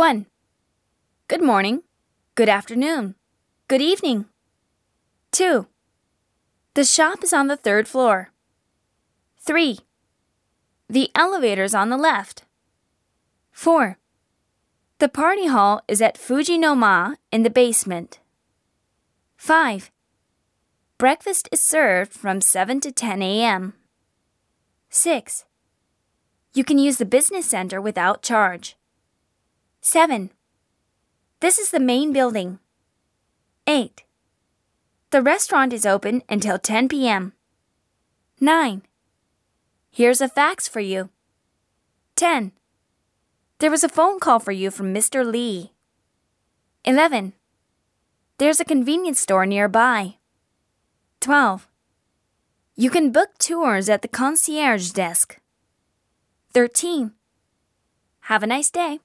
1. Good morning. Good afternoon. Good evening. 2. The shop is on the third floor. 3. The elevator is on the left. 4. The party hall is at Fuji no Ma in the basement. 5. Breakfast is served from 7 to 10 a.m. 6. You can use the business center without charge. 7. This is the main building. 8. The restaurant is open until 10 p.m. 9. Here's a fax for you. 10. There was a phone call for you from Mr. Lee. 11. There's a convenience store nearby. 12. You can book tours at the concierge desk. 13. Have a nice day.